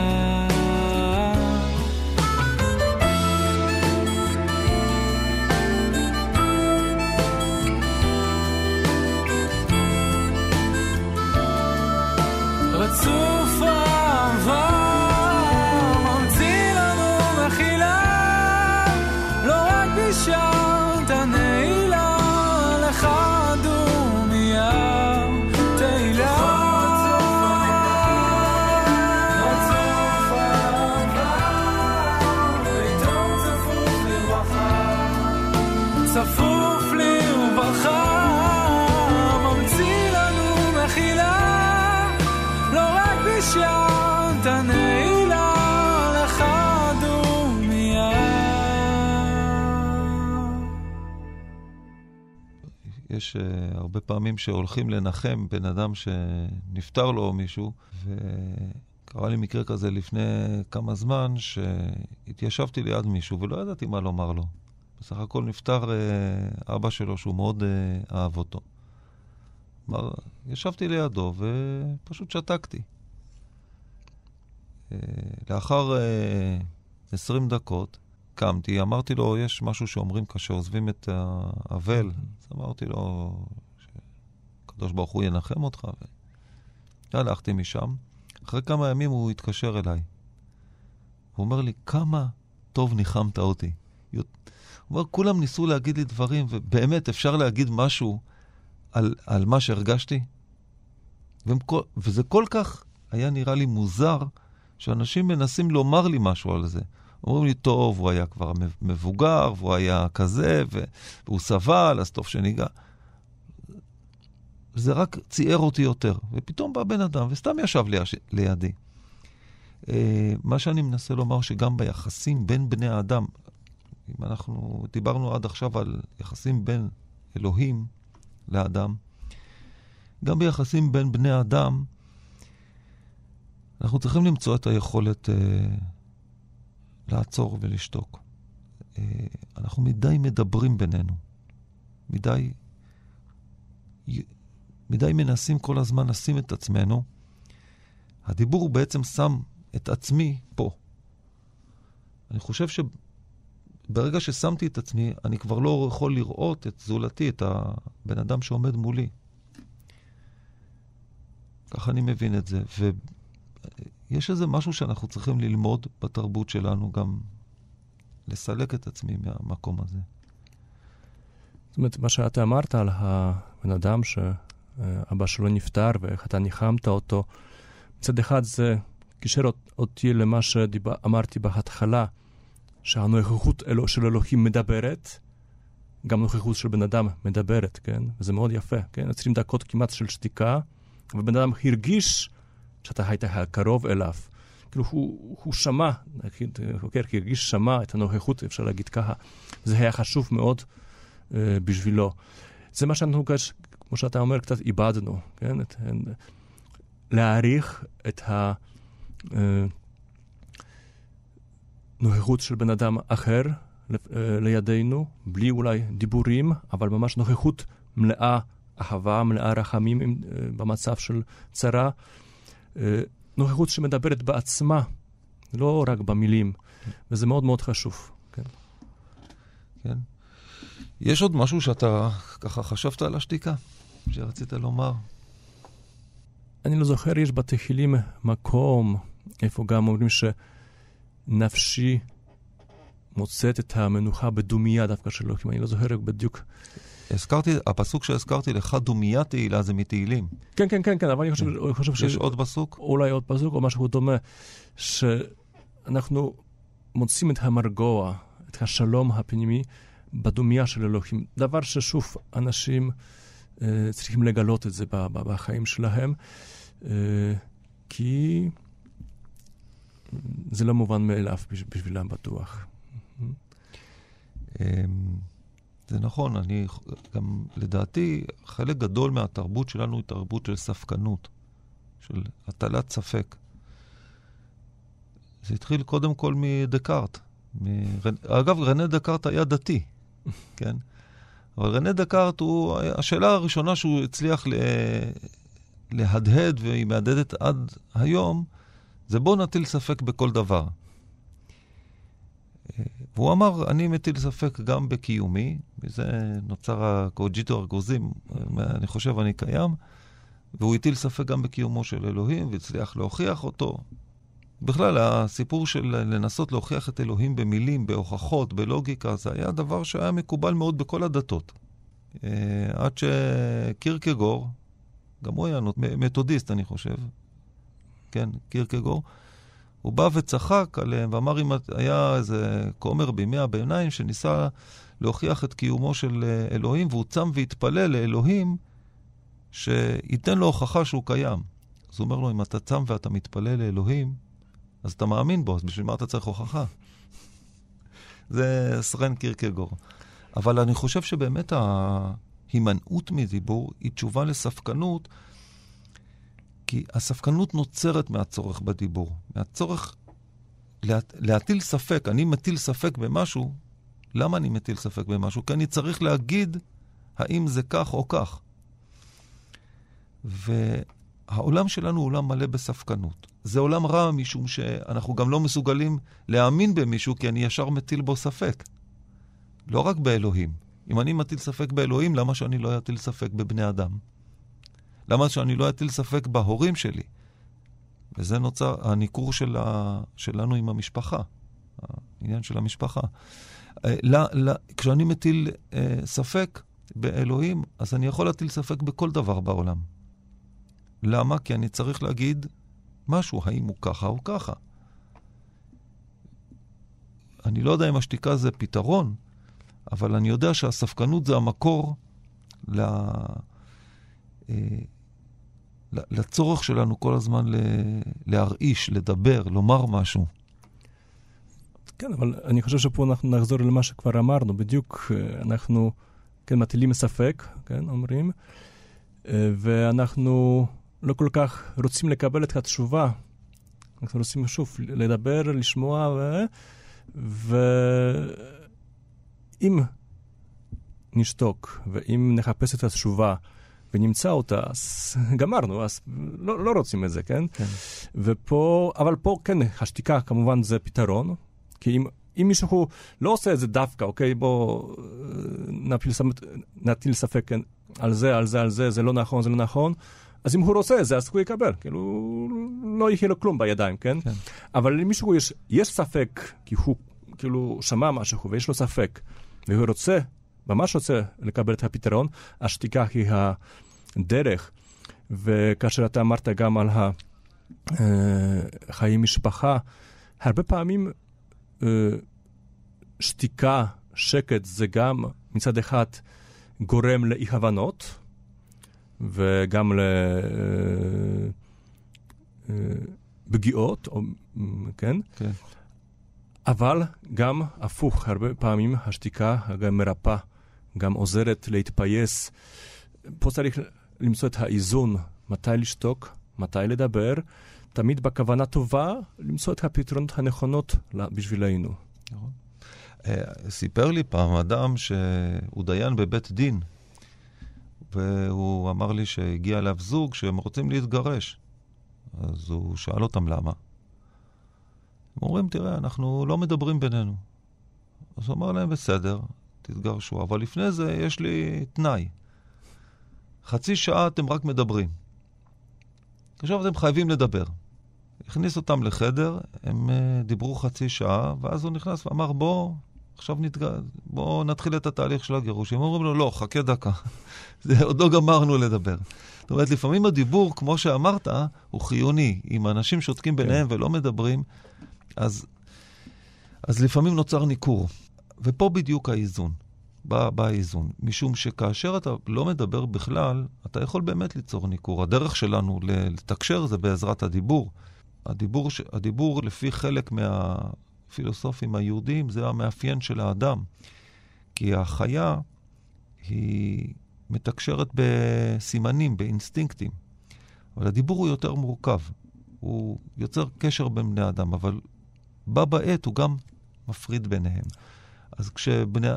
יש uh, הרבה פעמים שהולכים לנחם בן אדם שנפטר לו או מישהו, וקרה לי מקרה כזה לפני כמה זמן, שהתיישבתי ליד מישהו ולא ידעתי מה לומר לו. בסך הכל נפטר uh, אבא שלו שהוא מאוד uh, אהב אותו. אמר, ישבתי לידו ופשוט שתקתי. לאחר uh, 20 דקות קמתי, אמרתי לו, יש משהו שאומרים כאשר עוזבים את האבל. אז אמרתי לו, שהקדוש ברוך הוא ינחם אותך. והלכתי משם. אחרי כמה ימים הוא התקשר אליי. הוא אומר לי, כמה טוב ניחמת אותי. הוא אומר, כולם ניסו להגיד לי דברים, ובאמת, אפשר להגיד משהו על, על מה שהרגשתי? והם כל, וזה כל כך היה נראה לי מוזר, שאנשים מנסים לומר לי משהו על זה. אומרים לי, טוב, הוא היה כבר מבוגר, והוא היה כזה, והוא סבל, אז טוב שניגע. זה רק ציער אותי יותר. ופתאום בא בן אדם, וסתם ישב לידי. מה שאני מנסה לומר, שגם ביחסים בין בני האדם, אם אנחנו דיברנו עד עכשיו על יחסים בין אלוהים לאדם, גם ביחסים בין בני אדם, אנחנו צריכים למצוא את היכולת אה, לעצור ולשתוק. אה, אנחנו מדי מדברים בינינו. מדי, מדי מנסים כל הזמן לשים את עצמנו. הדיבור הוא בעצם שם את עצמי פה. אני חושב שברגע ששמתי את עצמי, אני כבר לא יכול לראות את זולתי, את הבן אדם שעומד מולי. ככה אני מבין את זה. ויש איזה משהו שאנחנו צריכים ללמוד בתרבות שלנו, גם לסלק את עצמי מהמקום הזה.
זאת אומרת, מה שאתה אמרת על הבן אדם שאבא שלו נפטר ואיך אתה ניחמת אותו, מצד אחד זה קישר אותי למה שאמרתי בהתחלה, שהנוכחות של אלוהים מדברת, גם נוכחות של בן אדם מדברת, כן? וזה מאוד יפה, כן? 20 דקות כמעט של שתיקה, ובן אדם הרגיש שאתה היית קרוב אליו. כאילו הוא, הוא שמע, חוקר הרגיש, שמע את הנוכחות, אפשר להגיד ככה. זה היה חשוב מאוד uh, בשבילו. זה מה שאנחנו, כמו שאתה אומר, קצת איבדנו, כן? את, להעריך את הנוכחות של בן אדם אחר לידינו, בלי אולי דיבורים, אבל ממש נוכחות מלאה אהבה, מלאה רחמים במצב של צרה. נוכחות שמדברת בעצמה, לא רק במילים, וזה מאוד מאוד חשוב. כן.
כן. יש עוד משהו שאתה ככה חשבת על השתיקה, שרצית לומר?
אני לא זוכר, יש בתהילים מקום, איפה גם אומרים שנפשי מוצאת את המנוחה בדומייה דווקא של אלוהים. אני לא זוכר בדיוק.
הזכרתי, הפסוק שהזכרתי לך, דומיה תהילה, זה מתהילים.
כן, כן, כן, כן, אבל אני חושב, אני חושב ש...
יש עוד פסוק?
אולי עוד פסוק או משהו דומה, שאנחנו מוצאים את המרגוע, את השלום הפנימי בדומיה של אלוהים. דבר ששוב, אנשים אה, צריכים לגלות את זה ב- ב- בחיים שלהם, אה, כי זה לא מובן מאליו בש- בשבילם בטוח.
אמ, זה נכון, אני גם, לדעתי, חלק גדול מהתרבות שלנו היא תרבות של ספקנות, של הטלת ספק. זה התחיל קודם כל מדקארט. מרנ... אגב, רנה דקארט היה דתי, <laughs> כן? אבל רנה דקארט הוא, השאלה הראשונה שהוא הצליח ל... להדהד, והיא מהדהדת עד היום, זה בוא נטיל ספק בכל דבר. והוא אמר, אני מטיל ספק גם בקיומי, מזה נוצר הקוג'יטו ארגוזים, אני חושב אני קיים, והוא הטיל ספק גם בקיומו של אלוהים, והצליח להוכיח אותו. בכלל, הסיפור של לנסות להוכיח את אלוהים במילים, בהוכחות, בלוגיקה, זה היה דבר שהיה מקובל מאוד בכל הדתות. אה, עד שקירקגור, גם הוא היה מתודיסט, אני חושב, כן, קירקגור, הוא בא וצחק עליהם ואמר אם היה איזה כומר בימי הביניים שניסה להוכיח את קיומו של אה, אלוהים, והוא צם והתפלל לאלוהים שייתן לו הוכחה שהוא קיים. אז הוא אומר לו, אם אתה צם ואתה מתפלל לאלוהים, אז אתה מאמין בו, אז בשביל מה אתה צריך הוכחה? <laughs> זה סרן קירקגור. אבל אני חושב שבאמת ההימנעות מדיבור היא תשובה לספקנות, כי הספקנות נוצרת מהצורך בדיבור, מהצורך לה, להטיל ספק. אני מטיל ספק במשהו, למה אני מטיל ספק במשהו? כי אני צריך להגיד האם זה כך או כך. והעולם שלנו הוא עולם מלא בספקנות. זה עולם רע משום שאנחנו גם לא מסוגלים להאמין במישהו, כי אני ישר מטיל בו ספק. לא רק באלוהים. אם אני מטיל ספק באלוהים, למה שאני לא אטיל ספק בבני אדם? למה שאני לא אטיל ספק בהורים שלי? וזה נוצר הניכור של ה... שלנו עם המשפחה, העניין של המשפחה. אה, לה, לה, כשאני מטיל אה, ספק באלוהים, אז אני יכול להטיל ספק בכל דבר בעולם. למה? כי אני צריך להגיד משהו, האם הוא ככה או ככה. אני לא יודע אם השתיקה זה פתרון, אבל אני יודע שהספקנות זה המקור ל... אה, לצורך שלנו כל הזמן להרעיש, לדבר, לומר משהו.
כן, אבל אני חושב שפה אנחנו נחזור למה שכבר אמרנו, בדיוק אה, אנחנו, כן, מטילים ספק, כן, אומרים, אה, ואנחנו לא כל כך רוצים לקבל את התשובה. אנחנו רוצים שוב לדבר, לשמוע, ו... ואם נשתוק, ואם נחפש את התשובה, ונמצא אותה, אז גמרנו, אז לא, לא רוצים את זה, כן?
כן.
ופה, אבל פה כן, השתיקה כמובן זה פתרון, כי אם, אם מישהו לא עושה את זה דווקא, אוקיי, בוא אה, נפיל, נטיל ספק כן, על זה, על זה, על זה, זה לא נכון, זה לא נכון, אז אם הוא רוצה את זה, אז הוא יקבל, כאילו, לא יהיה לו כלום בידיים, כן?
כן.
אבל אם מישהו יש, יש ספק, כי הוא כאילו שמע משהו ויש לו ספק, והוא רוצה, ממש רוצה לקבל את הפתרון, השתיקה היא הדרך. וכאשר אתה אמרת גם על החיים משפחה, הרבה פעמים אה, שתיקה, שקט, זה גם מצד אחד גורם לאי-הבנות, וגם לפגיעות, או, כן?
כן.
אבל גם הפוך, הרבה פעמים השתיקה גם מרפאה, גם עוזרת להתפייס. פה צריך למצוא את האיזון, מתי לשתוק, מתי לדבר, תמיד בכוונה טובה, למצוא את הפתרונות הנכונות בשבילנו.
אה, סיפר לי פעם אדם שהוא דיין בבית דין, והוא אמר לי שהגיע אליו זוג שהם רוצים להתגרש. אז הוא שאל אותם למה. הם אומרים, תראה, אנחנו לא מדברים בינינו. אז הוא אמר להם, בסדר, תתגרשו, אבל לפני זה יש לי תנאי. חצי שעה אתם רק מדברים. עכשיו אתם חייבים לדבר. הכניס אותם לחדר, הם אה, דיברו חצי שעה, ואז הוא נכנס ואמר, בוא, עכשיו נתג... בוא נתחיל את התהליך של הגירוש. הם אומרים לו, לא, חכה דקה, <laughs> זה, עוד לא גמרנו לדבר. זאת אומרת, לפעמים הדיבור, כמו שאמרת, הוא חיוני. אם אנשים שותקים ביניהם ולא מדברים, אז, אז לפעמים נוצר ניכור. ופה בדיוק האיזון. בא, בא האיזון. משום שכאשר אתה לא מדבר בכלל, אתה יכול באמת ליצור ניכור. הדרך שלנו לתקשר זה בעזרת הדיבור. הדיבור, הדיבור לפי חלק מהפילוסופים היהודים, זה המאפיין של האדם. כי החיה היא מתקשרת בסימנים, באינסטינקטים. אבל הדיבור הוא יותר מורכב. הוא יוצר קשר בין בני אדם, אבל בה בעת הוא גם מפריד ביניהם. אז כשבני...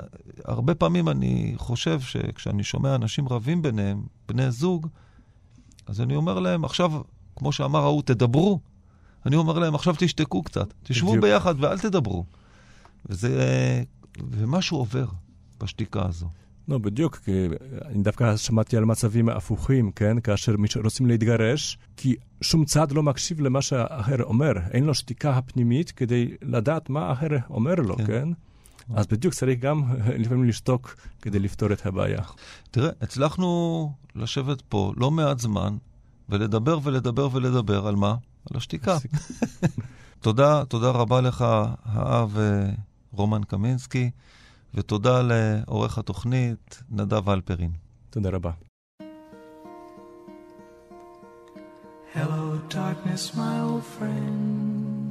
הרבה פעמים אני חושב שכשאני שומע אנשים רבים ביניהם, בני זוג, אז אני אומר להם, עכשיו, כמו שאמר ההוא, תדברו. אני אומר להם, עכשיו תשתקו קצת. תשבו
בדיוק.
ביחד ואל תדברו. וזה... ומשהו עובר בשתיקה הזו.
לא, בדיוק, כי אני דווקא שמעתי על מצבים הפוכים, כן? כאשר רוצים להתגרש, כי שום צד לא מקשיב למה שהאחר אומר. אין לו שתיקה הפנימית כדי לדעת מה האחר אומר לו,
כן.
כן? אז בדיוק צריך גם <laughs> לפעמים לשתוק כדי לפתור את הבעיה.
תראה, הצלחנו לשבת פה לא מעט זמן ולדבר ולדבר ולדבר על מה? על השתיקה. <laughs> תודה, תודה רבה לך, האב אה, רומן קמינסקי, ותודה לעורך התוכנית נדב אלפרין.
תודה רבה.
Hello, darkness, my old friend.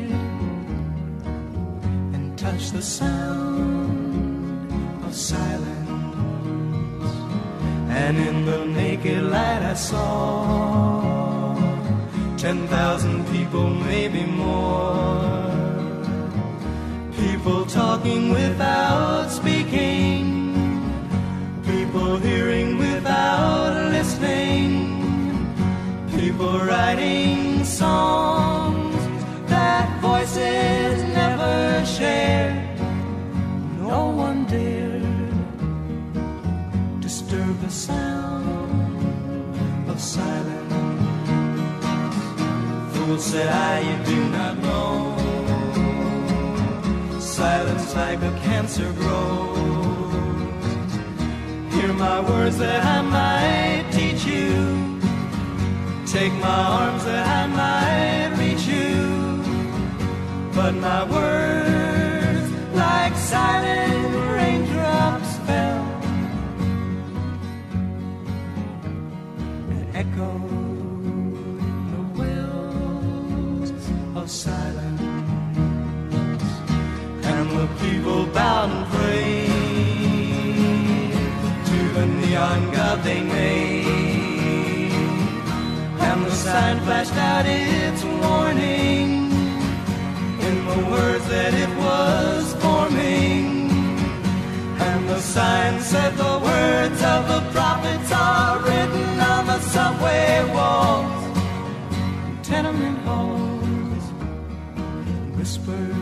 and touched the sound of silence. And in the naked light I saw ten thousand people, maybe more. People talking without Fool said I, do not know. Silence like a cancer grows. Hear my words that I might teach you. Take my arms that I might reach you. But my words, like silent god they made. And the sign flashed out its warning in the words that it was forming. And the sign said the words of the prophets are written on the subway walls, tenement halls, whispered